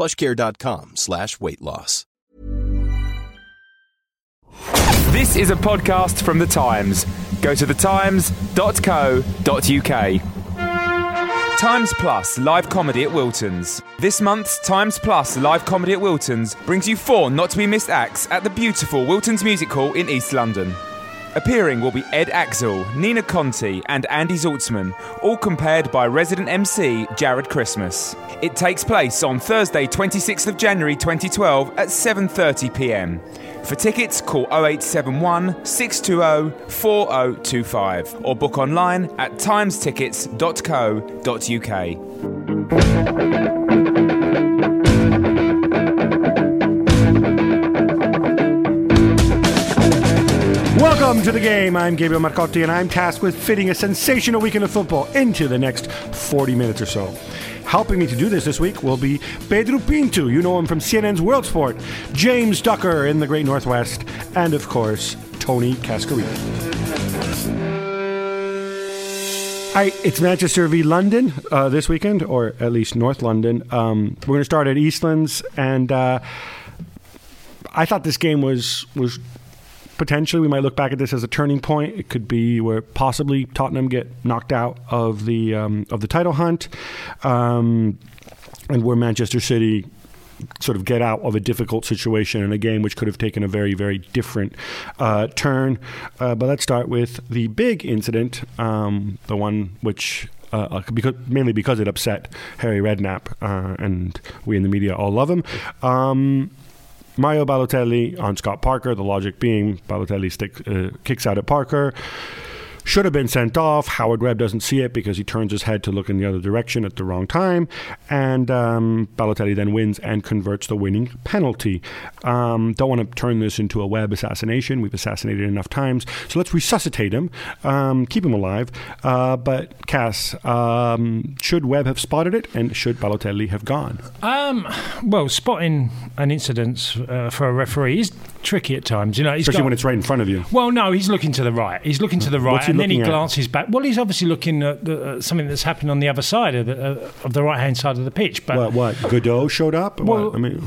plushcare.com slash weight loss. This is a podcast from The Times. Go to thetimes.co.uk. Times Plus live comedy at Wilton's. This month's Times Plus live comedy at Wilton's brings you four not to be missed acts at the beautiful Wilton's Music Hall in East London. Appearing will be Ed Aczel, Nina Conti, and Andy Zaltzman, all compared by resident MC Jarred Christmas. It takes place on Thursday, 26th of January 2012 at 7:30 p.m. For tickets, call 0871 620 4025 or book online at timestickets.co.uk. Welcome to the game. I'm Gabriel Marcotti, and I'm tasked with fitting a sensational weekend of football into the next 40 minutes or so. Helping me to do this this week will be Pedro Pinto. You know him from CNN's World Sport, James Ducker in the Great Northwest, and of course, Tony Cascarino. Hi, it's Manchester v London uh, this weekend, or at least North London. Um, we're going to start at Eastlands, and uh, I thought this game was was potentially we might look back at this as a turning point. It could be where possibly Tottenham get knocked out of the um, of the title hunt, um, and where Manchester City sort of get out of a difficult situation in a game which could have taken a very very different uh, turn. Uh, but let's start with the big incident, um, the one which. Uh, because mainly because it upset Harry Redknapp, uh, and we in the media all love him. Um, Mario Balotelli on Scott Parker. The logic being Balotelli stick, uh, kicks out at Parker. Should have been sent off. Howard Webb doesn't see it because he turns his head to look in the other direction at the wrong time. And um, Balotelli then wins and converts the winning penalty. Um, don't want to turn this into a Webb assassination. We've assassinated enough times. So let's resuscitate him, um, keep him alive. Uh, but Cass, um, should Webb have spotted it and should Balotelli have gone? Um, well, spotting an incident uh, for a referee is tricky at times. You know, Especially got- when it's right in front of you. Well, no, he's looking to the right. He's looking to the right, and then he at? glances back. Well, he's obviously looking at the, uh, something that's happened on the other side of the, uh, of the right hand side of the pitch. But What? What? Godot showed up? Well- what? I mean,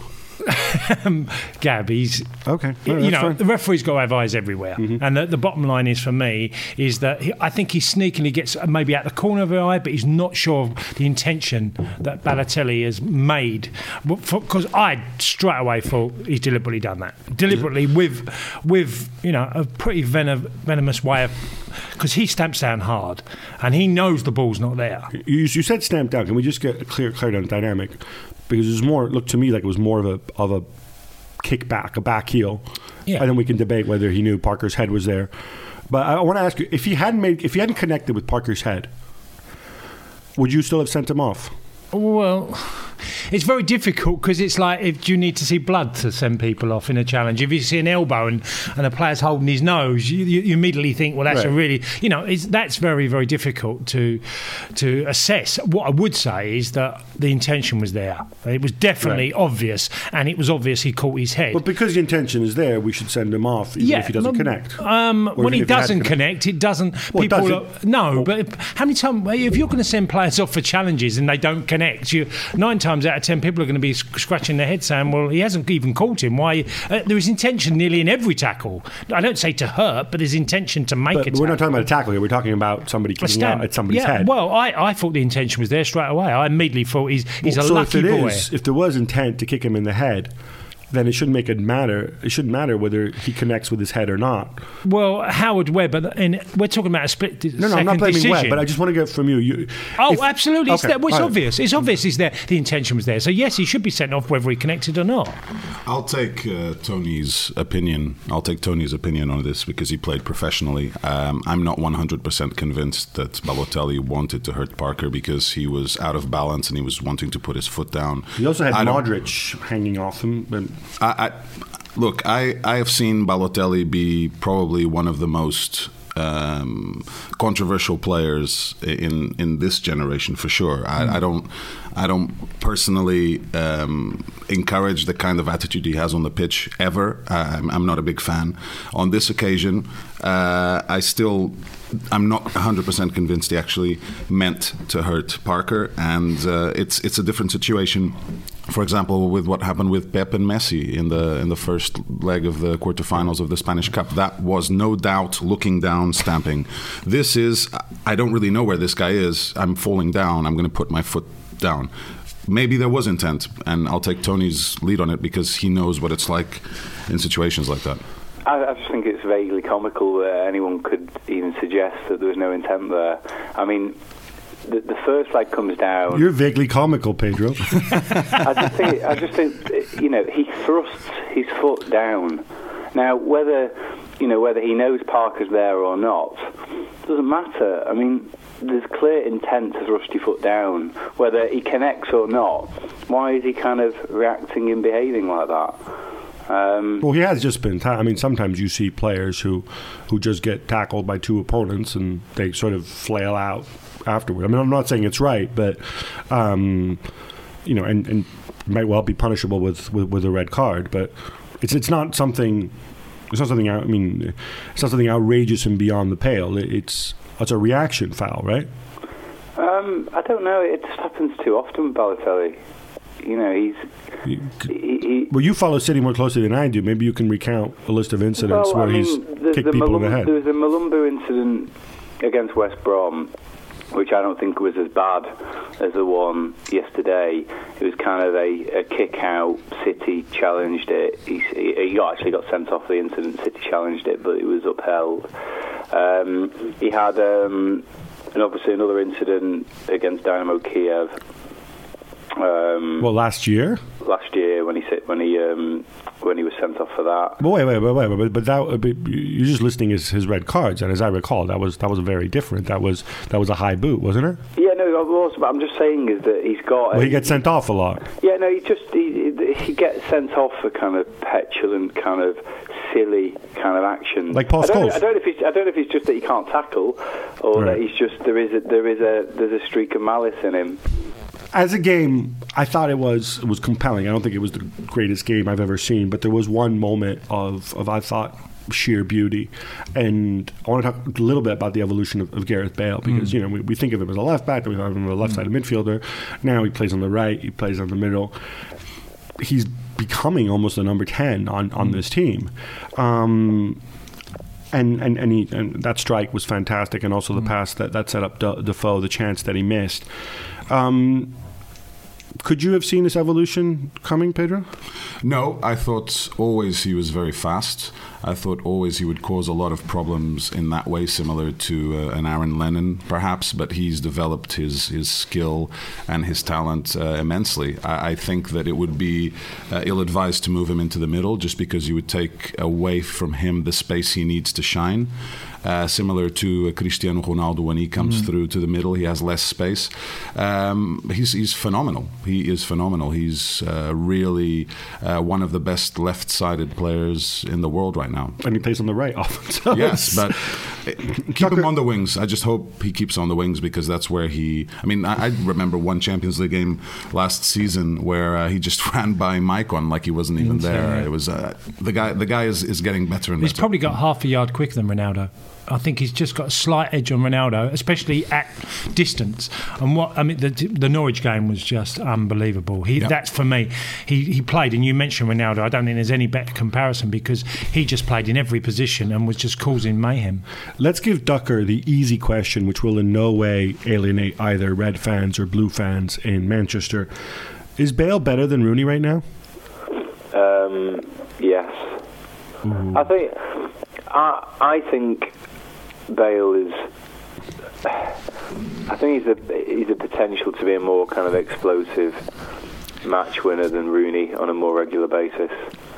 Um, Gab, he's okay. you know, fine. the referee's got to have eyes everywhere. Mm-hmm. And the, the bottom line is for me is that he, I think he sneakily gets uh, maybe out the corner of the eye, but he's not sure of the intention that Balotelli has made. Because I straight away thought he's deliberately done that, deliberately with with you know a pretty venom, venomous way of. Because he stamps down hard, and he knows the ball's not there. You, you said stamp down. Can we just get a clear clarity on dynamic? Because it was more. It looked to me like it was more of a of a kickback, a back heel. Yeah. And then we can debate whether he knew Parker's head was there. But I, I want to ask you if he hadn't made if he hadn't connected with Parker's head, would you still have sent him off? Well, it's very difficult because it's like if you need to see blood to send people off in a challenge. If you see an elbow and, and a player's holding his nose, you, you, you immediately think, well, that's a really, you know, it's, that's very, very difficult to to assess. What I would say is that the intention was there. It was definitely Right. obvious, and it was obvious he caught his head. But because the intention is there, we should send him off even if he doesn't um, connect. Um, when he if he doesn't to connect, it doesn't. Well, people doesn't. are- no, but how many times if you're going to send players off for challenges and they don't connect, you nine times out of ten people are going to be scratching their head saying, "Well, he hasn't even caught him. Why?" Uh, there is intention nearly in every tackle. I don't say to hurt, but there's intention to make But it. we're not talking about a tackle here. We're talking about somebody kicking out at somebody's yeah, head. Well, I, I thought the intention was there straight away. I immediately thought he's he's a so lucky if boy. is- if there was intent to kick him in the head, then it shouldn't make it matter. It shouldn't matter whether he connects with his head or not. Well, Howard Webb, and we're talking about a split. De- No, no, I'm not blaming decision. Webb, but I just want to get from you. you Oh, if- absolutely! It's, there. Well, it's all right. obvious. It's obvious. Is there the intention was there? So yes, he should be sent off whether he connected or not. I'll take uh, Tony's opinion. I'll take Tony's opinion on this because he played professionally. Um, I'm not 100% convinced that Balotelli wanted to hurt Parker because he was out of balance and he was wanting to put his foot down. He also had I don't- Modric hanging off him. I, I, look, I, I have seen Balotelli be probably one of the most um, controversial players in in this generation for sure. I, I don't I don't personally um, encourage the kind of attitude he has on the pitch ever. I'm, I'm not a big fan. On this occasion, uh, I still I'm not 100% convinced he actually meant to hurt Parker, and uh, it's it's a different situation. For example, with what happened with Pep and Messi in the in the first leg of the quarterfinals of the Spanish Cup, that was no doubt looking down, stamping. This is I don't really know where this guy is. I'm falling down. I'm going to put my foot down. Maybe there was intent, and I'll take Tony's lead on it because he knows what it's like in situations like that. I, I just think it's vaguely comical that anyone could even suggest that there was no intent there. I mean, the, the first leg comes down. you're vaguely comical, Pedro. I just think, I just think, you know, he thrusts his foot down. Now, whether you know whether he knows Parker's there or not doesn't matter. I mean, there's clear intent to thrust your foot down, whether he connects or not. Why is he kind of reacting and behaving like that? Um, well, he has just been. Ta- I mean, sometimes you see players who who just get tackled by two opponents and they sort of flail out afterward. I mean, I'm not saying it's right, but um, you know, and, and might well be punishable with, with with a red card. But it's it's not something. It's not something. I mean, it's not something outrageous and beyond the pale. It, it's it's a reaction foul, right? um, I don't know. It just happens too often with Balotelli. You know, he's he, he, Well, you follow City more closely than I do. Maybe you can recount a list of incidents Well, where I mean, he's the, kicked the people in the head. There was a Mulumbu incident against West Brom, which I don't think was as bad as the one yesterday. It was kind of a, a kick out. City challenged it. He, he he actually got sent off the incident. City challenged it, but it was upheld. Um, he had um, and obviously another incident against Dynamo Kiev. Um, well, last year. last year when he when he um, when he was sent off for that. But wait, wait, wait, wait, but, but that but you're just listing his, his red cards, and as I recall, that was that was very different. That was that was a high boot, wasn't it? Yeah, no, I was, but I'm just saying is that he's got. Well, he gets sent off a lot. Yeah, no, he just he, he gets sent off for kind of petulant, kind of silly kind of action. Like Paul I don't, Scholes. I don't know if he's I don't know if it's just that he can't tackle, or Right. that he's just there is a there is a there's a streak of malice in him. As a game, I thought it was it was compelling. I don't think it was the greatest game I've ever seen, but there was one moment of, of I thought sheer beauty, and I want to talk a little bit about the evolution of, of Gareth Bale because you know we, we think of him as a left back, we think of him as a left sided midfielder. Now he plays on the right, he plays on the middle. He's becoming almost a number ten on on this team. Um, and and and, he, and that strike was fantastic, and also the pass that, that set up Defoe, the chance that he missed. Um, could you have seen this evolution coming, Pedro? No, I thought always he was very fast. I thought always he would cause a lot of problems in that way, similar to uh, an Aaron Lennon, perhaps. But he's developed his his skill and his talent uh, immensely. I, I think that it would be uh, ill-advised to move him into the middle, just because you would take away from him the space he needs to shine. Uh, similar to uh, Cristiano Ronaldo when he comes through to the middle, he has less space. Um, he's, he's phenomenal. He is phenomenal. He's uh, really uh, one of the best left-sided players in the world right now. And he plays on the right often. Yes, but keep him on the wings. I just hope he keeps on the wings because that's where he. I mean, I, I remember one Champions League game last season where uh, he just ran by Maicon like he wasn't even there. It was uh, the guy. The guy is, is getting better and He's better. probably got half a yard quicker than Ronaldo. I think he's just got a slight edge on Ronaldo, especially at distance. And what I mean, the, the Norwich game was just unbelievable. He, Yep. That's for me. He he played, and you mentioned Ronaldo. I don't think there's any better comparison because he just played in every position and was just causing mayhem. Let's give Ducker the easy question, which will in no way alienate either red fans or blue fans in Manchester. Is Bale better than Rooney right now? Um, yes. I think I I think Bale is. I think he's a he's a potential to be a more kind of explosive match winner than Rooney on a more regular basis.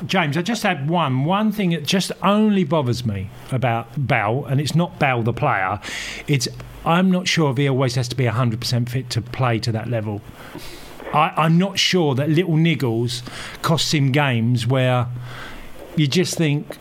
James, I just had one one thing that just only bothers me about Bell, and it's not Bell the player. It's I'm not sure if he always has to be 100% fit to play to that level. I, I'm not sure that little niggles costs him games where you just think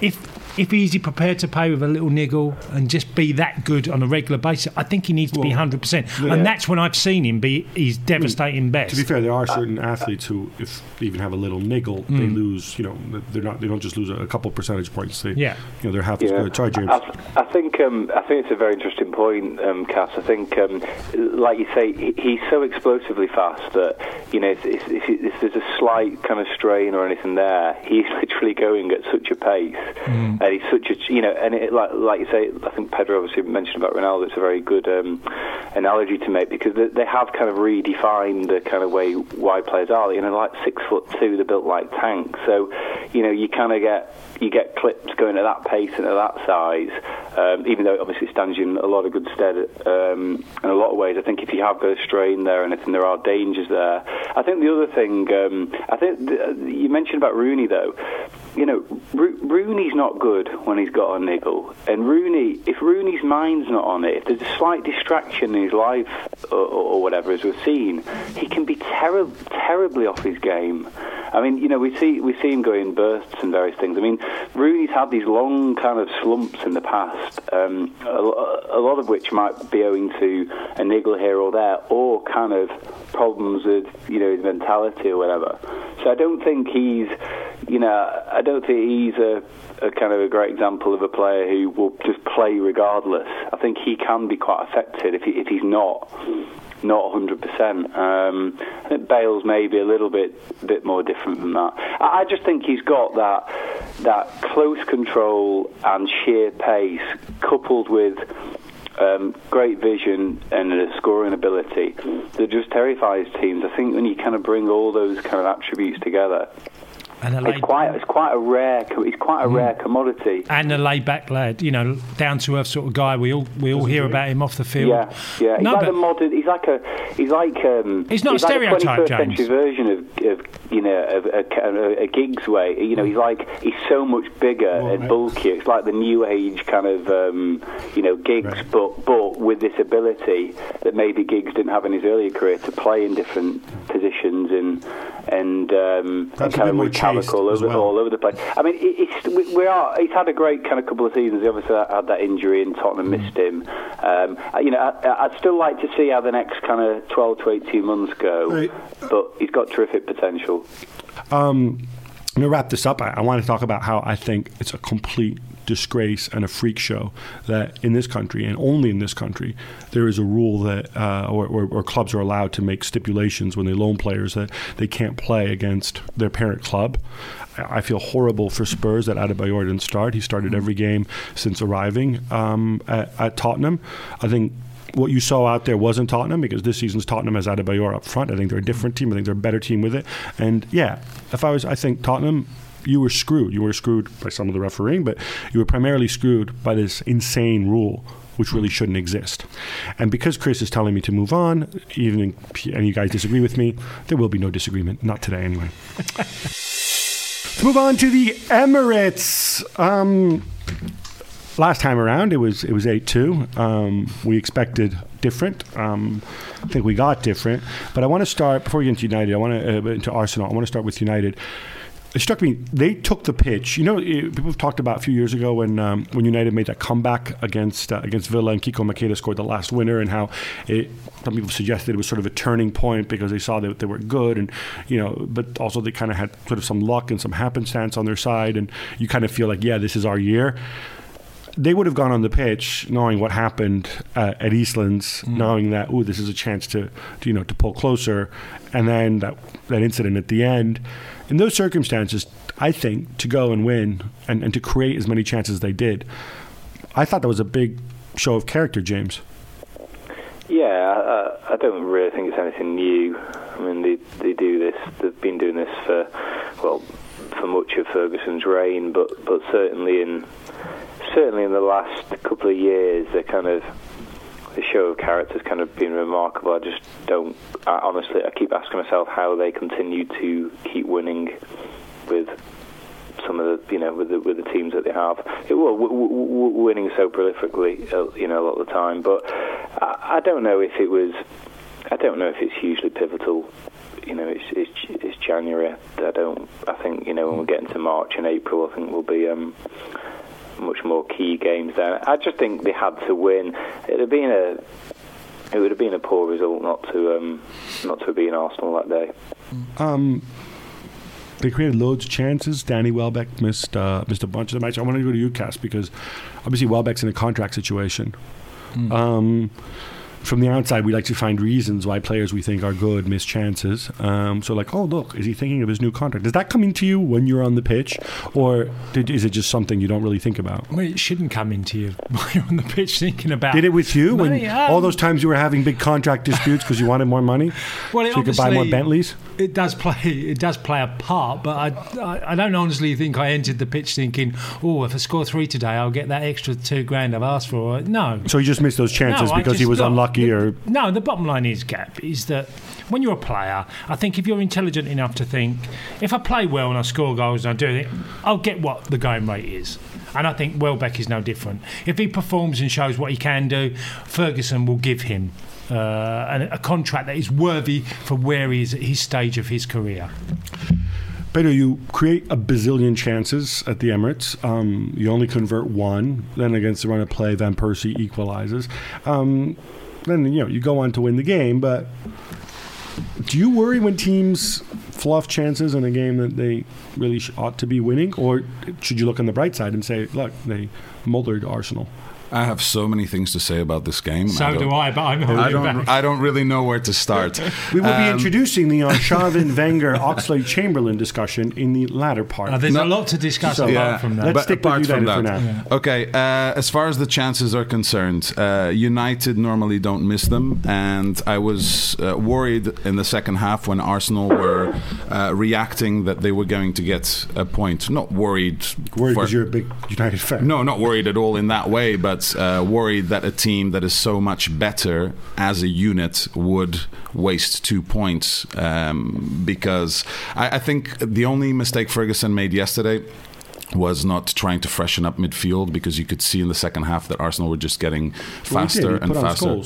if if he's prepared to pay with a little niggle and just be that good on a regular basis, I think he needs to be 100%. And that's when I've seen him be he's devastating best. To be fair, there are certain athletes who, if they even have a little niggle, they lose. You know, they're not. They don't just lose a, a couple percentage points. They, Yeah. You know, they're half as good. Sorry, James. I, I think um, I think it's a very interesting point, um, Cass. I think, um, like you say, he, he's so explosively fast that you know if, if, if, if there's a slight kind of strain or anything there, he's literally going at such a pace, and he's such a you know, and it, like like you say, I think Pedro obviously mentioned about Ronaldo. It's a very good um, analogy to make because they, they have kind of redefined the kind of way wide players are. You know, like six foot two, they're built like tanks. So, you know, you kind of get you get clips going at that pace and at that size. Um, even though it obviously stands you in a lot of good stead um, in a lot of ways. I think if you have got a strain there and if there are dangers there. I think the other thing, um, I think the, you mentioned about Rooney though. You know, Ro- Rooney's not good when he's got a niggle, and Rooney, if Rooney's mind's not on it, if there's a slight distraction in his life or, or whatever, as we've seen, he can be terri- terribly off his game. I mean, you know, we see we see him go in bursts and various things. I mean, Rooney's had these long kind of slumps in the past, um, a, a lot of which might be owing to a niggle here or there, or kind of problems with you know his mentality or whatever. So I don't think he's, you know, I don't think he's a, a kind of a great example of a player who will just play regardless. I think he can be quite affected if he, if he's not not 100%. Um, I think Bale's maybe a little bit bit more different than that. I, I just think he's got that that close control and sheer pace, coupled with um, great vision and a scoring ability that just terrifies teams. I think when you kind of bring all those kind of attributes together, and a it's laid, quite it's quite a rare it's quite a rare commodity. and a laid back lad, you know, down to earth sort of guy. We all we all hear about him off the field. Yeah, yeah. He's No, like the modern. He's like a. He's like. Um, He's not a like a 21st James. century version of, of you know, of a, a, a Giggs way. You know, he's like he's so much bigger and bulkier. It's like the new age kind of um, you know Giggs, but but with this ability that maybe Giggs didn't have in his earlier career to play in different positions and and, um, and Perhaps a kind of more havoc all as over well. all over the place. I mean, it's we, are. He's had a great kind of couple of seasons. He obviously had that injury, and Tottenham Mm. missed him. Um, you know, I, I'd still like to see how the next kind of 12 to 18 months go, Right. but he's got terrific potential. I'm going to wrap this up. I, I want to talk about how I think it's a complete disgrace and a freak show that in this country and only in this country there is a rule that uh, or, or, or clubs are allowed to make stipulations when they loan players that they can't play against their parent club. I feel horrible for Spurs that Adebayor didn't start. He started every game since arriving um, at, at Tottenham. I think what you saw out there wasn't Tottenham because this season's Tottenham has Adebayor up front. I think they're a different team. I think they're a better team with it. And yeah, if I was, I think Tottenham, you were screwed. You were screwed by some of the refereeing, but you were primarily screwed by this insane rule. Which really shouldn't exist. And because Chris is telling me to move on, even if you guys disagree with me, there will be no disagreement. Not today, anyway. Let's move on to the Emirates. Um, last time around, it was it was eight two. Um, we expected different. Um, I think we got different. But I want to start before we get into United. I want to uh, into Arsenal. I want to start with United. It struck me they took the pitch. You know, eh, people have talked about a few years ago when um, when United made that comeback against uh, against Villa and Kiko Macheda scored the last winner, and how it, some people suggested it was sort of a turning point because they saw that they were good, and you know, but also they kind of had sort of some luck and some happenstance on their side, and you kind of feel like, yeah, this is our year they would have gone on the pitch knowing what happened uh, at Eastlands, knowing that oh, this is a chance to, to you know to pull closer, and then that that incident at the end. In those circumstances, I think to go and win and, and to create as many chances as they did, I thought that was a big show of character, James. Yeah, I, I don't really think it's anything new. I mean, they they do this. They've been doing this for well for much of Ferguson's reign, but but certainly in certainly in the last couple of years, they're kind of the show of character has kind of been remarkable. I just don't. I, honestly, I keep asking myself how they continue to keep winning with some of the you know with the with the teams that they have. It, well, w- w- winning so prolifically, uh, you know, a lot of the time. But I, I don't know if it was. I don't know if it's hugely pivotal. You know, it's it's, it's January. I don't. I think you know when we get into March and April, I think we'll be. Um, much more key games then. I just think they had to win. It'd have been a it would have been a poor result not to um, not to be in Arsenal that day. Um, they created loads of chances. Danny Welbeck missed uh, missed a bunch of the match. I want to go to you, Cass, because obviously Welbeck's in a contract situation. Um, from the outside, we like to find reasons why players we think are good miss chances. Um, so, like, oh look, is he thinking of his new contract? Does that come into you when you're on the pitch, or did, is it just something you don't really think about? Well, it shouldn't come into you while you're on the pitch thinking about. Did it with you when Money, um, all those times you were having big contract disputes because you wanted more money, Well, it so you could buy more Bentleys? It does play. It does play a part, but I, I, I don't honestly think I entered the pitch thinking, "Oh, if I score three today, I'll get that extra two grand I've asked for." No, So he just missed those chances No, because he was got- unlucky, or No, the bottom line is, Gap, is that when you're a player, I think if you're intelligent enough to think, if I play well and I score goals and I do it, I'll get what the going rate is. And I think Welbeck is no different. If he performs and shows what he can do, Ferguson will give him uh, a, a contract that is worthy for where he is at his stage of his career. Better you create a bazillion chances at the Emirates. Um, you only convert one. Then against the run of play, Van Persie equalizes. Um, then you know you go on to win the game. But do you worry when teams fluff chances in a game that they really ought to be winning, or should you look on the bright side and say, look, they mullered Arsenal? I have so many things to say about this game. So do don't- I, but I'm holding I don't. back. I don't really know where to start. We will be Um, introducing the Arshavin Wenger Oxlade Chamberlain discussion in the latter part. Uh, there's No. a lot to discuss So- apart Yeah, from that. Let's but stick with apart from United for that, now. Okay, uh, as far as the chances are concerned, uh, United normally don't miss them, and I was uh, worried in the second half when Arsenal were uh, reacting that they were going to get a point. Not worried. Worried because you're a big United fan. no, not worried at all in that way, but uh, worried that a team that is so much better as a unit would waste two points. Um, because I, I think the only mistake Ferguson made yesterday was not trying to freshen up midfield because you could see in the second half that Arsenal were just getting Well, faster He and faster.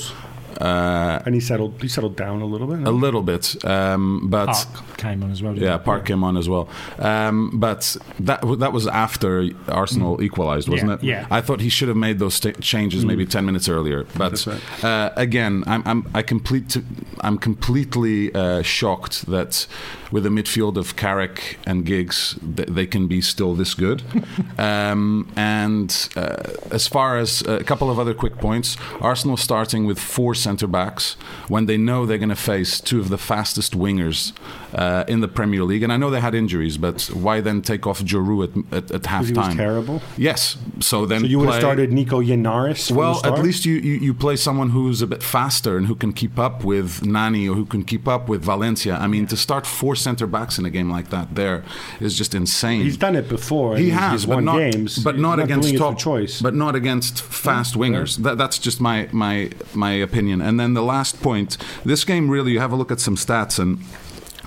Scholes. Uh, and he settled. He settled down a little bit. a little bit, um, but Park came on as well. didn't yeah. Park came on as well. Um, but that that was after Arsenal equalized, wasn't Yeah, it? yeah. I thought he should have made those sta changes maybe ten minutes earlier. But right. uh, again, I'm I'm I complete I'm completely uh, shocked that with a midfield of Carrick and Giggs, th- they can be still this good. um, and uh, as far as a couple of other quick points, Arsenal starting with four centre backs when they know they're going to face two of the fastest wingers uh, in the Premier League. And I know they had injuries, but why then take off Djourou at, at, at Because he was halftime? terrible. Yes. So then So you would have started Nico Yennaris. well, at least you, you, you play someone who's a bit faster and who can keep up with Nani or who can keep up with Valencia. I mean, to start four centre backs in a game like that there is just insane. he's done it before. He has, but won not, games, but He's not, against doing it for top choice. but not against fast wingers. That, that's just my my my opinion. And then the last point: this game really, you have a look at some stats and.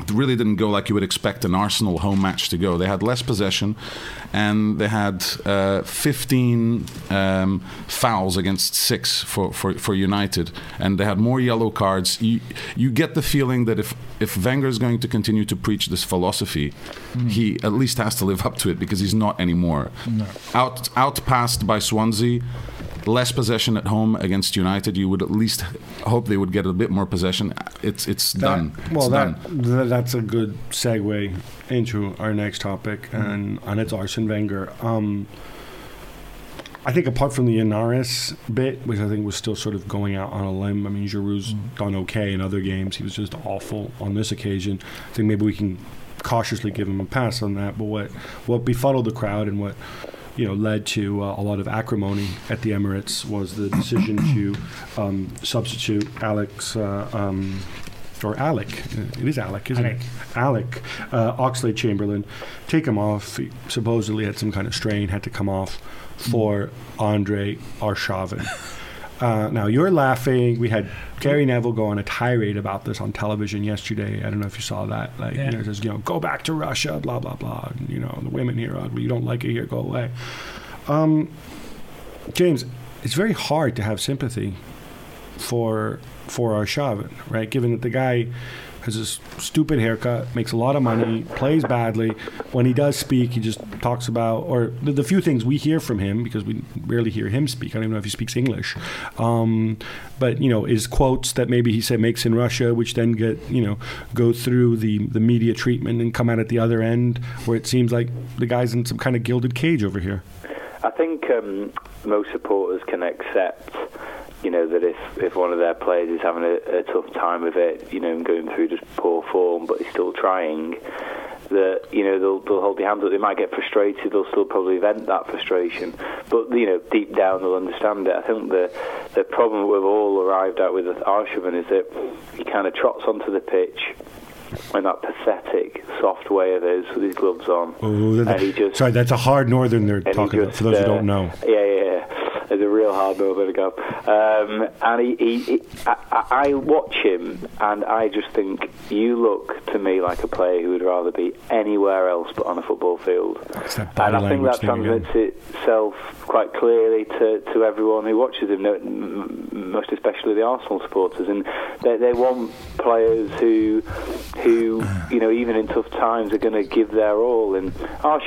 It really didn't go like you would expect an Arsenal home match to go. They had less possession, and they had uh, 15 um, fouls against six for, for, for United, and they had more yellow cards. You, you get the feeling that if if Wenger is going to continue to preach this philosophy, he at least has to live up to it because he's not anymore. Out outpassed by Swansea, less possession at home against United. You would at least hope they would get a bit more possession. It's it's done. Well, it's that, done. th- that's a good segue into our next topic, Mm-hmm. and and it's Arsene Wenger. Um, I think apart from the Yennaris bit, which I think was still sort of going out on a limb. I mean, Djourou's Mm-hmm. done okay in other games. He was just awful on this occasion. I think maybe we can cautiously give him a pass on that. But what what befuddled the crowd and what you know led to uh, a lot of acrimony at the Emirates was the decision to um, substitute Alex. Uh, um, or Alec. It is Alec, isn't Alec. it? Alec uh, Oxlade Chamberlain. Take him off. He supposedly had some kind of strain, had to come off for Andre Arshavin. Uh, now you're laughing. We had Gary Neville go on a tirade about this on television yesterday. I don't know if you saw that. Like, Yeah. you know, says, you know, go back to Russia, blah blah blah. And, you know, the women here, ugly. You don't like it here, go away. Um, James, it's very hard to have sympathy for for our Arshavin, right? Given that the guy has this stupid haircut, makes a lot of money, plays badly. When he does speak, he just talks about, or the, the few things we hear from him, because we rarely hear him speak. I don't even know if he speaks English. Um, but you know, is quotes that maybe he said makes in Russia, which then get you know go through the the media treatment and come out at the other end, where it seems like the guy's in some kind of gilded cage over here. I think um, most supporters can accept, you know, that if, if one of their players is having a, a tough time of it, you know, and going through just poor form, but he's still trying, that you know they'll they'll hold their hands up. They might get frustrated. They'll still probably vent that frustration, but you know, deep down they'll understand it. I think the the problem we've all arrived at with Arshavin is that he kind of trots onto the pitch. In that pathetic, soft way of his, with his gloves on, Oh, that- and he just sorry, that's a hard northern they're talking about. For those who uh, don't know. Yeah, yeah, yeah. There's a real hard northerner go. Um, and he, he, he I, I watch him, and I just think you look to me like a player who would rather be anywhere else but on a football field. It's that body And I think that transmits itself quite clearly to, to everyone who watches him, most especially the Arsenal supporters. And they, they want players who, who you know, even in tough times, are going to give their all. And Arsh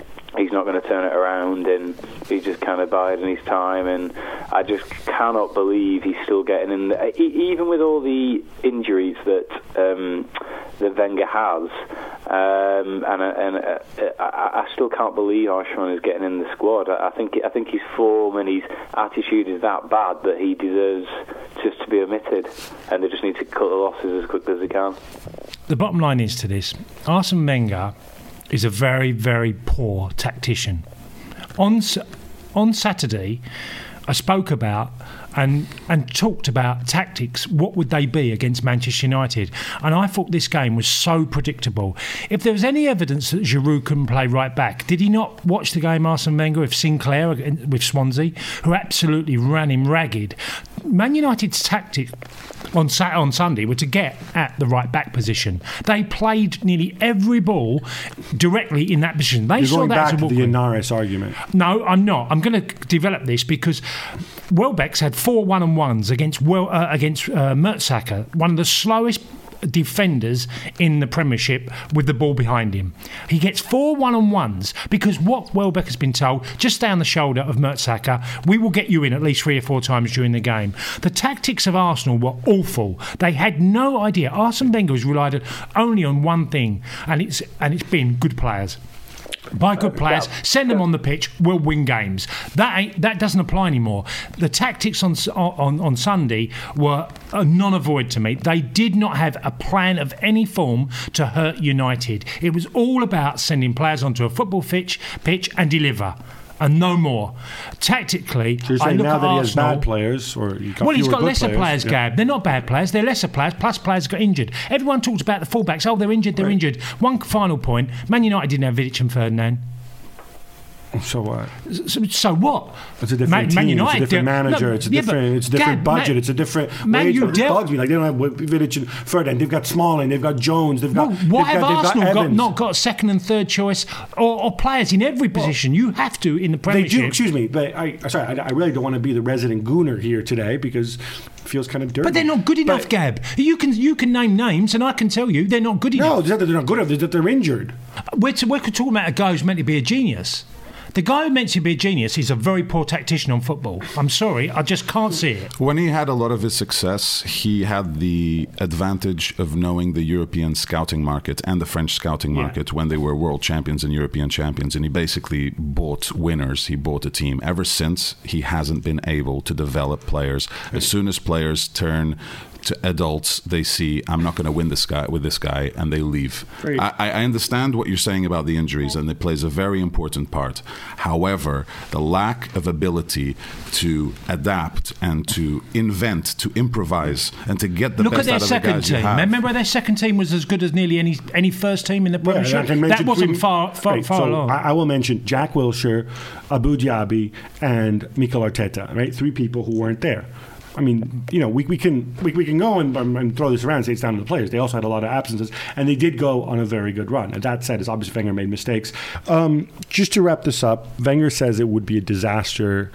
He's not going to turn it around, and he's just kind of biding his time. And I just cannot believe he's still getting in. The, even with all the injuries that um, that Wenger has, um, and and uh, I, I still can't believe Arshon is getting in the squad. I, I think I think his form and his attitude is that bad that he deserves just to be omitted, and they just need to cut the losses as quickly as they can. The bottom line is to this Arsene Wenger is a very, very poor tactician. On, on Saturday, I spoke about and and talked about tactics. What would they be against Manchester United? And I thought this game was so predictable. If there was any evidence that Djourou couldn't play right back, did he not watch the game Arsene Wenger with Sinclair with Swansea, who absolutely ran him ragged? Man United's tactic on Sat on Sunday were to get at the right back position. They played nearly every ball directly in that position. They You're saw going that back as a to the Yennaris argument. no, I'm not. I'm going to develop this because Welbeck's had four one and ones against well uh, against uh, Mertesacker, one of the slowest defenders in the Premiership with the ball behind him. He gets four one on ones because what Welbeck has been told, just stay on the shoulder of Mertesacker, we will get you in at least three or four times during the game. The tactics of Arsenal were awful. They had no idea. Arsene Wenger has relied only on one thing, and it's and it's been good players buy good players, send them on the pitch, we'll win games. That ain't, that doesn't apply anymore. The tactics on on, on Sunday were a non-avoid to me. They did not have a plan of any form to hurt United. It was all about sending players onto a football pitch, pitch and deliver. And no more. Tactically, So I look now at that he has bad players, or he Well, he's got lesser players, yeah. Gab. They're not bad players. They're lesser players. Plus, players got injured. Everyone talks about the fullbacks. Oh, they're injured. They're injured. One final point: Man United didn't have Vidic and Ferdinand. So what? So, so what? It's a different team. it's a different manager. No, it's a yeah, different. It's a different budget. Man- it's a different. Man, wage. you bugs me. Like they don't have Vidic and Ferdinand. They've got Smalling. They've got Jones. They've got. Well, why they've have got, Arsenal got, got, not got second and third choice or, or players in every position? you have to in the They Premiership. do. Excuse me, but I sorry. I, I really don't want to be the resident gooner here today because it feels kind of dirty. but they're not good enough, But- Gab. You can you can name names, and I can tell you they're not good enough. No, enough. it's not that they're not good enough. That they're injured. We're, t- we're talking about a guy who's meant to be a genius. The guy who meant to be a genius is a very poor tactician on football. I'm sorry, I just can't see it. When he had a lot of his success, he had the advantage of knowing the European scouting market and the French scouting Yeah. market when they were world champions and European champions. And he basically bought winners. He bought a team. Ever since, he hasn't been able to develop players. As soon as players turn to adults, they see I'm not going to win this guy with this guy, and they leave. I, I understand what you're saying about the injuries, and it plays a very important part. However, the lack of ability to adapt and to invent, to improvise, and to get the Look at best their out of the second guys you team. Remember their second team was as good as nearly any any first team in the Well, Premiership. I that wasn't three- far far, right, far so along. I, I will mention Jack Wilshere, Abou Diaby, and Mikel Arteta. Right, three people who weren't there. I mean, you know, we, we can we, we can go and, um, and throw this around and say it's down to the players. They also had a lot of absences, and they did go on a very good run. And that said, it's obviously Wenger made mistakes. Um, just to wrap this up, Wenger says it would be a disaster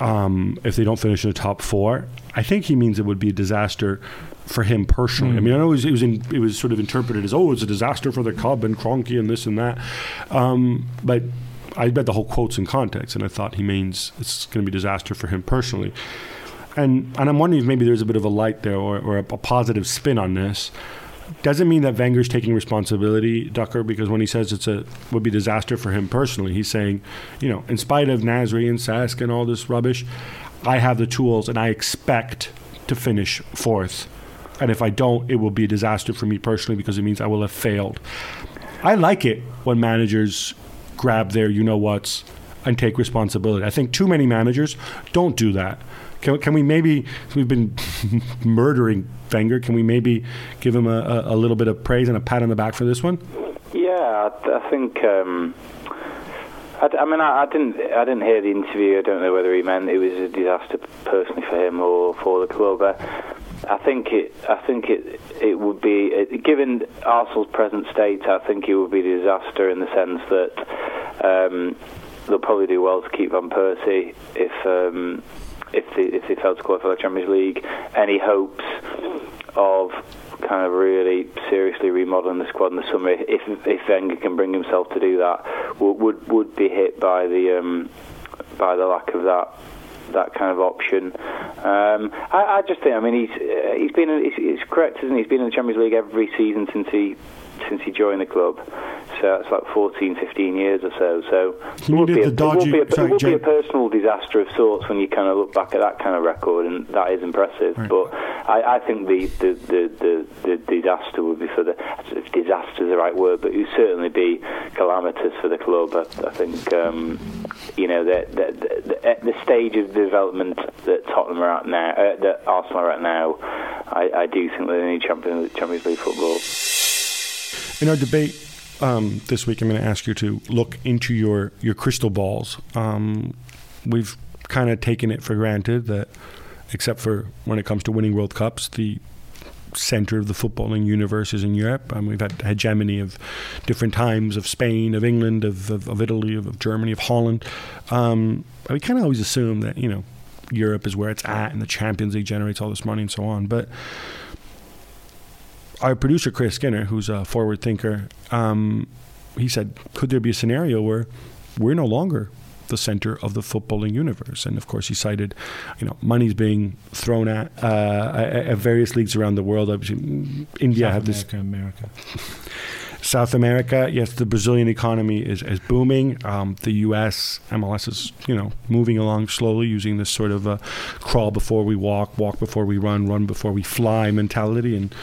um, if they don't finish in the top four. I think he means it would be a disaster for him personally. I mean, I know it was it was, in, it was sort of interpreted as oh, it's a disaster for the club and Kroenke and this and that, um, but. I read the whole quotes in context, and I thought he means it's going to be a disaster for him personally. And and I'm wondering if maybe there's a bit of a light there or, or a, a positive spin on this. Doesn't mean that Wenger's taking responsibility, Ducker, because when he says it's a would be disaster for him personally, he's saying, you know, in spite of Nasri and Cesc and all this rubbish, I have the tools and I expect to finish fourth. And if I don't, it will be a disaster for me personally because it means I will have failed. I like it when managers grab their you know what's and take responsibility. I think too many managers don't do that. Can, can we maybe, we've been murdering Wenger, can we maybe give him a, a, a little bit of praise and a pat on the back for this one? Yeah, I, I think. Um, I, I mean, I, I didn't. I didn't hear the interview. I don't know whether he meant it was a disaster personally for him or for the club. I, I think it. I think it. It would be given Arsenal's present state. I think it would be a disaster in the sense that um, they'll probably do well to keep Van Persie if um, if they if they fail to qualify for the Champions League. Any hopes of kind of really seriously remodeling the squad in the summer, if if Wenger can bring himself to do that, would would, would be hit by the um, by the lack of that that kind of option. Um, I, I just think, I mean, he's uh, he's been he's, he's correct, isn't he? He's been in the Champions League every season since he since he joined the club. So that's like 14, 15 years or so. So it would, be a, dodgy- it would, be a, sorry, it would be a personal disaster of sorts when you kind of look back at that kind of record, and that is impressive. But I, I think the, the, the, the, the disaster would be for the if disaster is the right word, but it would certainly be calamitous for the club. I, I think um, you know the, the, the, at the stage of development that Tottenham are at now, uh, that Arsenal are at now. I, I do think they need Champions League football. In our debate um, this week, I'm going to ask you to look into your, your crystal balls. Um, we've kind of taken it for granted that, except for when it comes to winning World Cups, the center of the footballing universe is in Europe. Um, we've had hegemony of different times of Spain, of England, of, of, of Italy, of, of Germany, of Holland. Um, we kind of always assume that, you know, Europe is where it's at and the Champions League generates all this money and so on. But our producer Chris Skinner, who's a forward thinker, um, he said, "Could there be a scenario where we're no longer the center of the footballing universe?" And of course, he cited, you know, money's being thrown at uh, at various leagues around the world. Obviously, India South have this America, America. South America, yes, the Brazilian economy is, is booming. Um, the U.S. MLS is, you know, moving along slowly, using this sort of uh, crawl before we walk, walk before we run, run before we fly mentality. And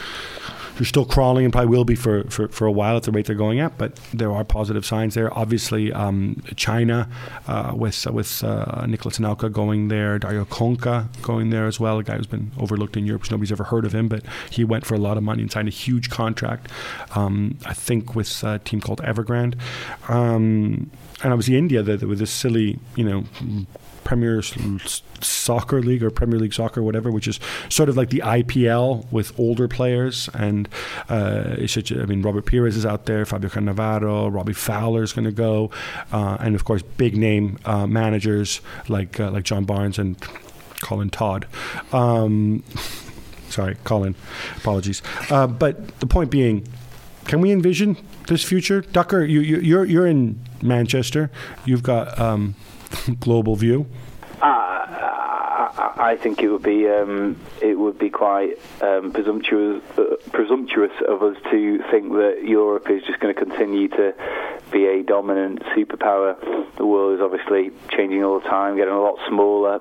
you're still crawling and probably will be for, for, for a while at the rate they're going at, but there are positive signs there. Obviously, um, China uh, with with uh, Anelka going there, Dario Conca going there as well, a guy who's been overlooked in Europe, because nobody's ever heard of him, but he went for a lot of money and signed a huge contract, um, I think with a team called Evergrande. Um, and obviously India, the, the, with this silly, you know, Premier Soccer League or Premier League Soccer, whatever, which is sort of like the IPL with older players. And uh, I mean, Robert Pires is out there, Fabio Cannavaro, Robbie Fowler is going to go, uh, and of course, big name uh, managers like uh, like John Barnes and Colin Todd. Um, sorry, Colin. Apologies. Uh, but the point being, can we envision this future? Ducker, you, you, you're you're in Manchester. You've got um, global view. Uh, I think it would be um, it would be quite um, presumptuous uh, presumptuous of us to think that Europe is just going to continue to be a dominant superpower. The world is obviously changing all the time, getting a lot smaller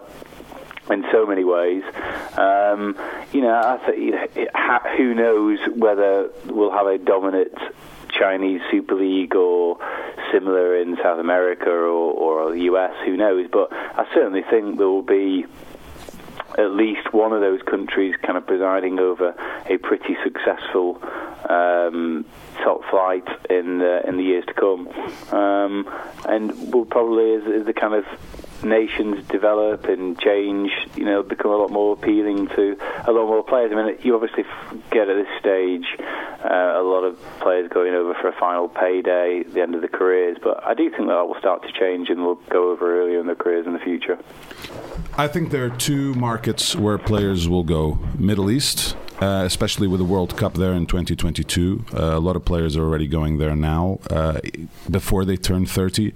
in so many ways. Um, you know, I th- you know, ha- who knows whether we'll have a dominant Chinese Super League or similar in South America or, or the US, who knows? But I certainly think there will be at least one of those countries kind of presiding over a pretty successful um, top flight in the, in the years to come, um, and will probably as, as the kind of nations develop and change, you know, become a lot more appealing to a lot more players. I mean, you obviously get at this stage uh, a lot of players going over for a final payday at the end of the careers, but I do think that will start to change and will go over earlier in their careers in the future. I think there are two markets where players will go Middle East uh, especially with the World Cup there in 2022. Uh, a lot of players are already going there now uh, before they turn 30,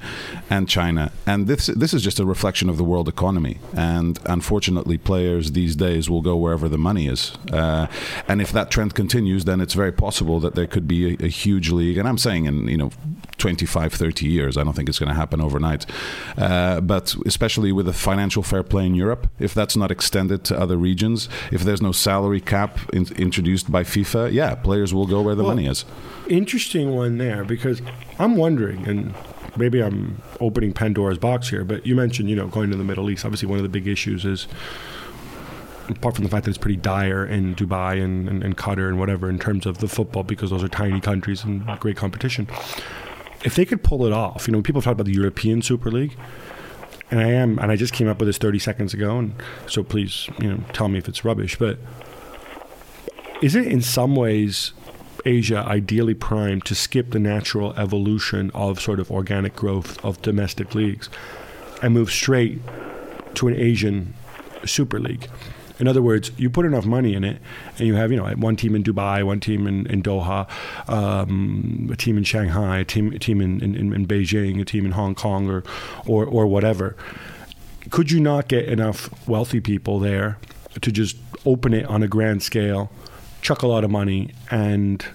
and China. And this this is just a reflection of the world economy. And unfortunately, players these days will go wherever the money is. Uh, and if that trend continues, then it's very possible that there could be a, a huge league. And I'm saying in you know 25, 30 years. I don't think it's going to happen overnight. Uh, but especially with the financial fair play in Europe, if that's not extended to other regions, if there's no salary cap in, introduced by FIFA, yeah, players will go where the well, money is. Interesting one there because I'm wondering, and maybe I'm opening Pandora's box here, but you mentioned, you know, going to the Middle East. Obviously, one of the big issues is apart from the fact that it's pretty dire in Dubai and, and, and, Qatar and whatever in terms of the football because those are tiny countries and great competition if they could pull it off, you know, people talk about the European Super League, and I am, and I just came up with this 30 seconds ago, and so please, you know, tell me if it's rubbish, but is it in some ways Asia ideally primed to skip the natural evolution of sort of organic growth of domestic leagues and move straight to an Asian Super League? In other words, you put enough money in it, and you have you know one team in Dubai, one team in, in Doha, um, a team in Shanghai, a team a team in, in, in Beijing, a team in Hong Kong, or or or whatever. Could you not get enough wealthy people there to just open it on a grand scale, chuck a lot of money, and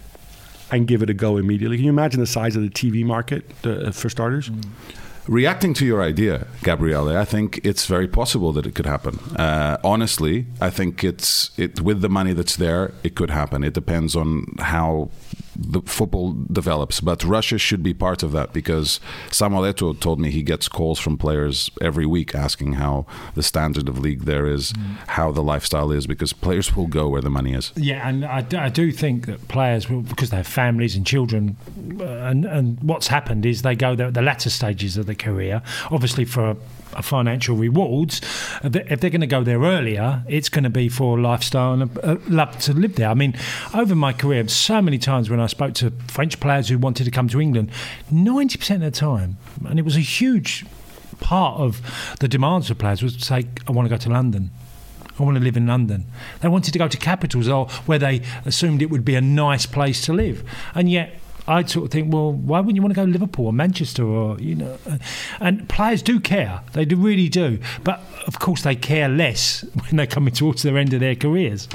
and give it a go immediately? Can you imagine the size of the TV market uh, for starters? Mm. Reacting to your idea, Gabriele, I think it's very possible that it could happen. Uh, honestly, I think it's it with the money that's there, it could happen. It depends on how the football develops. But Russia should be part of that because Samuel Eto'o told me he gets calls from players every week asking how the standard of league there is, mm. how the lifestyle is, because players will go where the money is. Yeah, and I, I do think that players will, because they have families and children, uh, and, and what's happened is they go at the latter stages of the career, obviously for financial rewards. Uh, if they're going to go there earlier, it's going to be for lifestyle and a, a love to live there. I mean, over my career, so many times when I spoke to French players who wanted to come to England, 90% of the time, and it was a huge part of the demands of players was to say, I want to go to London. I want to live in London. They wanted to go to capitals or where they assumed it would be a nice place to live. And yet I'd sort of think, well, why wouldn't you want to go to Liverpool or Manchester or you know? And players do care, they do really do, but of course they care less when they're coming towards the end of their careers.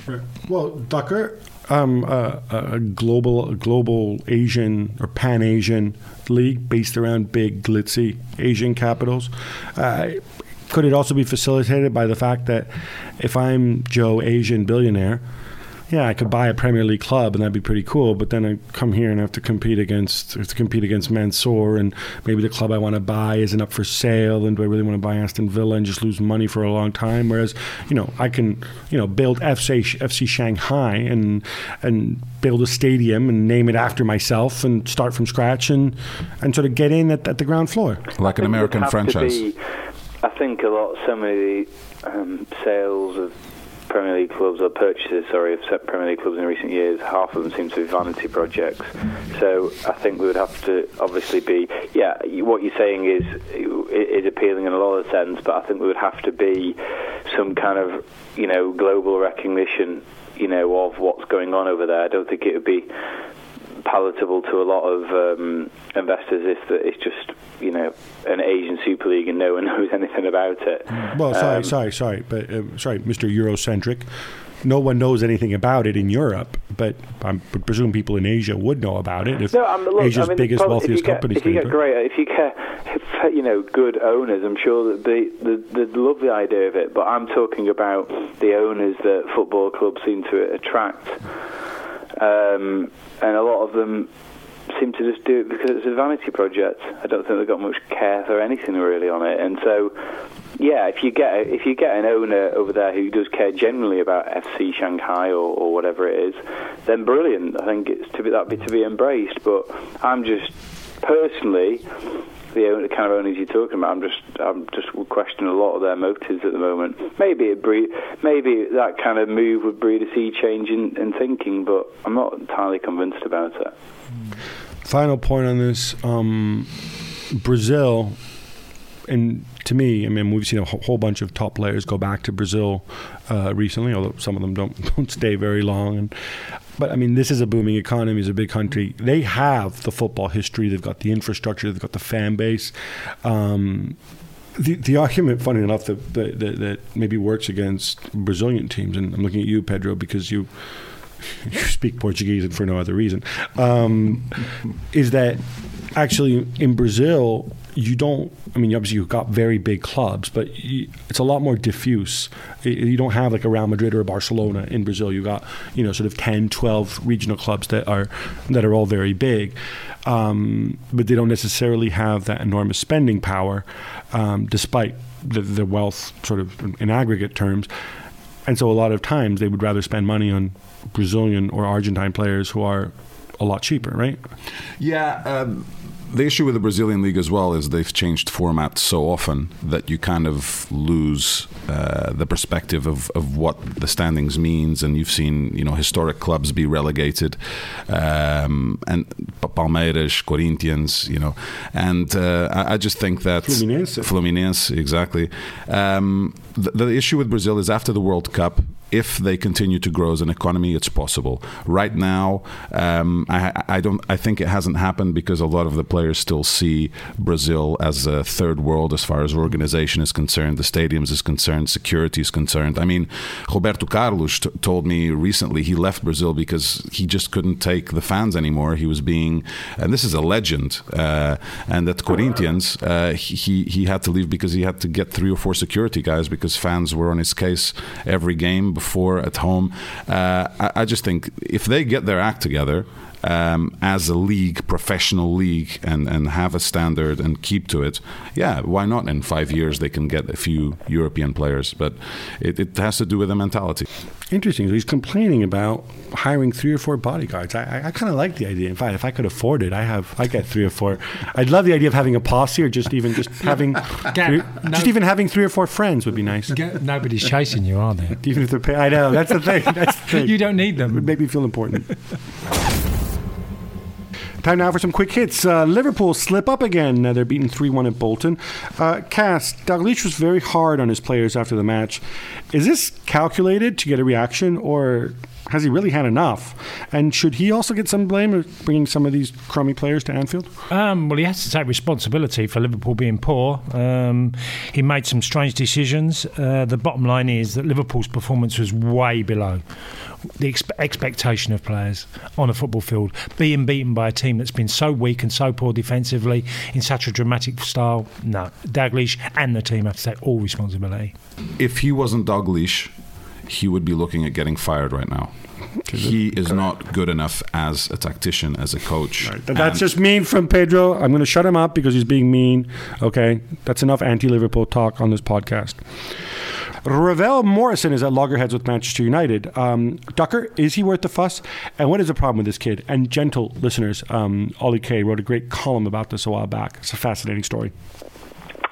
Well, Ducker, um, uh, a global, a global Asian or Pan Asian league based around big glitzy Asian capitals. Uh, could it also be facilitated by the fact that if I'm Joe Asian billionaire? Yeah, I could buy a Premier League club and that'd be pretty cool. But then I come here and have to compete against have to compete against Mansour, and maybe the club I want to buy isn't up for sale. And do I really want to buy Aston Villa and just lose money for a long time? Whereas, you know, I can you know build FC FC Shanghai and and build a stadium and name it after myself and start from scratch and and sort of get in at, at the ground floor, like an American franchise. Be, I think a lot. So many um, sales of Premier League clubs or purchases, sorry, of Premier League clubs in recent years, half of them seem to be vanity projects. So I think we would have to obviously be, yeah, what you're saying is is appealing in a lot of sense, but I think we would have to be some kind of, you know, global recognition, you know, of what's going on over there. I don't think it would be palatable to a lot of um, investors is that it's just you know an Asian Super League and no one knows anything about it. Well, sorry, Um, sorry, sorry, but uh, sorry, Mr. Eurocentric. No one knows anything about it in Europe, but I presume people in Asia would know about it if No, I'm, look, Asia's I mean, biggest, wealthiest if you get, companies. If you get great, if you get you know good owners, I'm sure that they they they'd love the idea of it. But I'm talking about the owners that football clubs seem to attract, um, and a lot of them seem to just do it because it's a vanity project. I don't think they've got much care for anything really on it, and so. Yeah, if you get if you get an owner over there who does care generally about FC Shanghai or, or whatever it is, then brilliant. I think it's to be that be to be embraced. But I'm just personally the kind of owners you're talking about. I'm just I'm just questioning a lot of their motives at the moment. Maybe it breed, maybe that kind of move would breed a sea change in, in thinking, but I'm not entirely convinced about it. Final point on this: um, Brazil, and to me, I mean, we've seen a whole bunch of top players go back to Brazil uh, recently, although some of them don't don't stay very long. And but I mean, this is a booming economy, it's a big country. They have the football history, they've got the infrastructure, they've got the fan base. Um, the, the argument, funny enough, that, that, that, maybe works against Brazilian teams, and I'm looking at you, Pedro, because you you speak Portuguese and for no other reason, um, is that actually in Brazil you don't. I mean, obviously you've got very big clubs, but you, it's a lot more diffuse. You don't have like a Real Madrid or a Barcelona in Brazil. You got you know sort of 10, 12 regional clubs that are that are all very big, um, but they don't necessarily have that enormous spending power, um, despite the, the wealth sort of in aggregate terms. And so a lot of times they would rather spend money on Brazilian or Argentine players who are a lot cheaper, right? Yeah. Um, the issue with the Brazilian league as well is they've changed format so often that you kind of lose uh, the perspective of, of what the standings means, and you've seen you know historic clubs be relegated, um, and Palmeiras, Corinthians, you know, and uh, I, I just think that Fluminense. Fluminense, exactly. Um, the, the issue with Brazil is after the World Cup, if they continue to grow as an economy, it's possible. Right now, um, I, I don't. I think it hasn't happened because a lot of the players still see Brazil as a third world as far as organization is concerned, the stadiums is concerned, security is concerned. I mean, Roberto Carlos t- told me recently he left Brazil because he just couldn't take the fans anymore. He was being, and this is a legend, uh, and at Corinthians, uh, he he- he had to leave because he had to get three or four security guys because fans were on his case every game before at home. Uh, I, I just think if they get their act together. Um, as a league, professional league, and, and have a standard and keep to it, yeah, why not? In five years, they can get a few European players, but it, it has to do with the mentality. Interesting. So he's complaining about hiring three or four bodyguards. I, I, I kind of like the idea. In fact, if I could afford it, I have. I get three or four. I'd love the idea of having a posse, or just even just having, three, no. just even having three or four friends would be nice. Get- Nobody's chasing you, are they? Even if they're pay- I know that's the thing. That's the thing. You don't need them. It would make me feel important. Time now for some quick hits. Uh, Liverpool slip up again. Uh, they're beaten 3 1 at Bolton. Uh, Cass, Dalglish was very hard on his players after the match. Is this calculated to get a reaction, or has he really had enough? And should he also get some blame for bringing some of these crummy players to Anfield? Um, well, he has to take responsibility for Liverpool being poor. Um, he made some strange decisions. Uh, the bottom line is that Liverpool's performance was way below the expe- expectation of players on a football field. Being beaten by a team that's been so weak and so poor defensively in such a dramatic style, no. Dalglish and the team have to take all responsibility. If he wasn't Dalglish, he would be looking at getting fired right now. He is not good enough as a tactician, as a coach. Th- That's just mean from Pedro. I'm going to shut him up because he's being mean. Okay, that's enough anti-Liverpool talk on this podcast. Ravel Morrison is at loggerheads with Manchester United. Um, Ducker, is he worth the fuss? And what is the problem with this kid? And gentle listeners, um, Ollie Kay wrote a great column about this a while back. It's a fascinating story.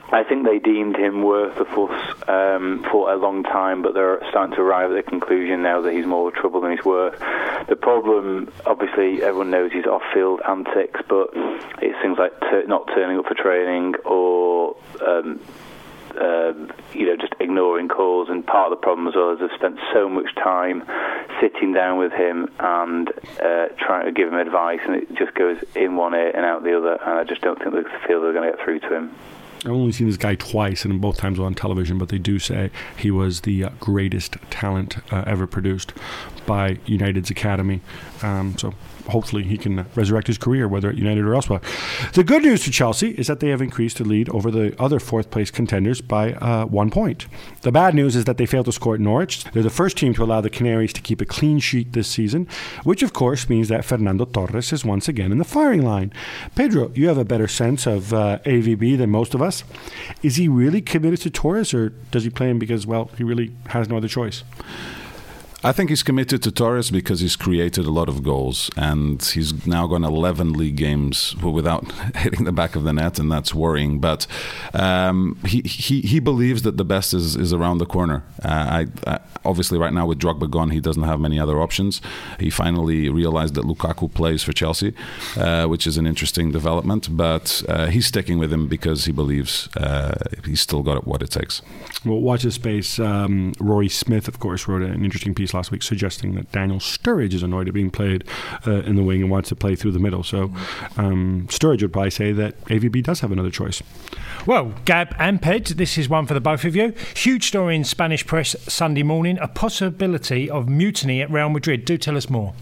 I think they deemed him worth a fuss um, for a long time, but they're starting to arrive at the conclusion now that he's more trouble than he's worth. The problem, obviously, everyone knows he's off-field antics, but it's things like t- not turning up for training or um, uh, you know, just ignoring calls. And part of the problem as well is they've spent so much time sitting down with him and uh, trying to give him advice, and it just goes in one ear and out the other. And I just don't think they feel they're going to get through to him. I've only seen this guy twice, and both times on television. But they do say he was the uh, greatest talent uh, ever produced by United's academy. Um, so hopefully he can resurrect his career, whether at United or elsewhere. The good news for Chelsea is that they have increased the lead over the other fourth place contenders by uh, one point. The bad news is that they failed to score at Norwich. They're the first team to allow the Canaries to keep a clean sheet this season, which of course means that Fernando Torres is once again in the firing line. Pedro, you have a better sense of uh, AVB than most of us. Is he really committed to Torres, or does he play him because, well, he really has no other choice? I think he's committed to Torres because he's created a lot of goals and he's now gone 11 league games without hitting the back of the net, and that's worrying. But um, he, he he believes that the best is, is around the corner. Uh, I, I, obviously, right now with Drogba gone, he doesn't have many other options. He finally realized that Lukaku plays for Chelsea, uh, which is an interesting development. But uh, he's sticking with him because he believes uh, he's still got what it takes. Well, watch this space. Um, Rory Smith, of course, wrote an interesting piece last week suggesting that Daniel Sturridge is annoyed at being played uh, in the wing and wants to play through the middle. So um, Sturridge would probably say that AVB does have another choice. Well, Gab and Ped, this is one for the both of you. Huge story in Spanish press Sunday morning a possibility of mutiny at Real Madrid. Do tell us more.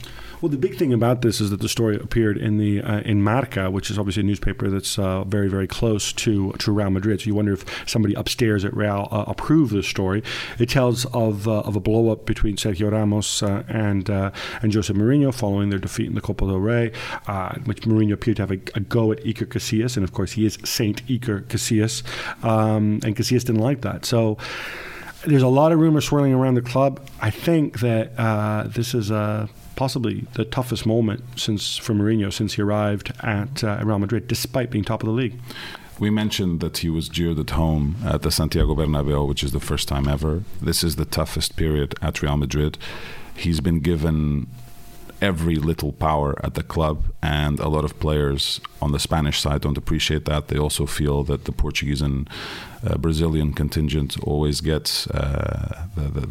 Well, the big thing about this is that the story appeared in the uh, in Marca, which is obviously a newspaper that's uh, very very close to to Real Madrid. So you wonder if somebody upstairs at Real uh, approved the story. It tells of uh, of a blow up between Sergio Ramos uh, and uh, and Jose Mourinho following their defeat in the Copa del Rey, which Mourinho appeared to have a, a, go at Iker Casillas, and of course he is Saint Iker Casillas, um, and Casillas didn't like that. So there's a lot of rumors swirling around the club. I think that uh, this is a possibly the toughest moment since for Mourinho since he arrived at uh, Real Madrid, despite being top of the league. We mentioned that he was jeered at home at the Santiago Bernabeu, which is the first time ever. This is the toughest period at Real Madrid. He's been given every little power at the club, and a lot of players on the Spanish side don't appreciate that. They also feel that the Portuguese and uh, Brazilian contingent always gets uh, the, the,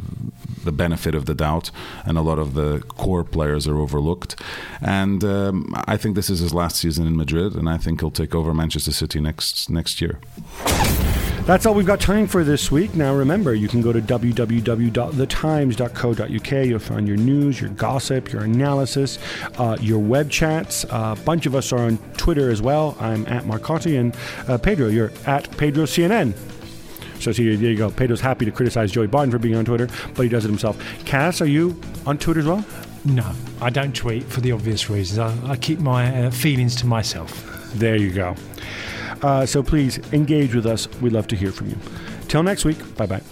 the, benefit of the doubt, and a lot of the core players are overlooked. And um, I think this is his last season in Madrid, and I think he'll take over Manchester City next next year. That's all we've got time for this week. Now, remember, you can go to www.thetimes.co.uk. You'll find your news, your gossip, your analysis, uh, your web chats. Uh, a bunch of us are on Twitter as well. I'm at Marcotti, and uh, Pedro, you're at Pedro CNN. So see, there you go. Pedro's happy to criticize Joey Barton for being on Twitter, but he does it himself. Cass, are you on Twitter as well? No, I don't tweet for the obvious reasons. I, I keep my uh, feelings to myself. There you go. Uh, so please engage with us. We'd love to hear from you. Till next week, bye bye.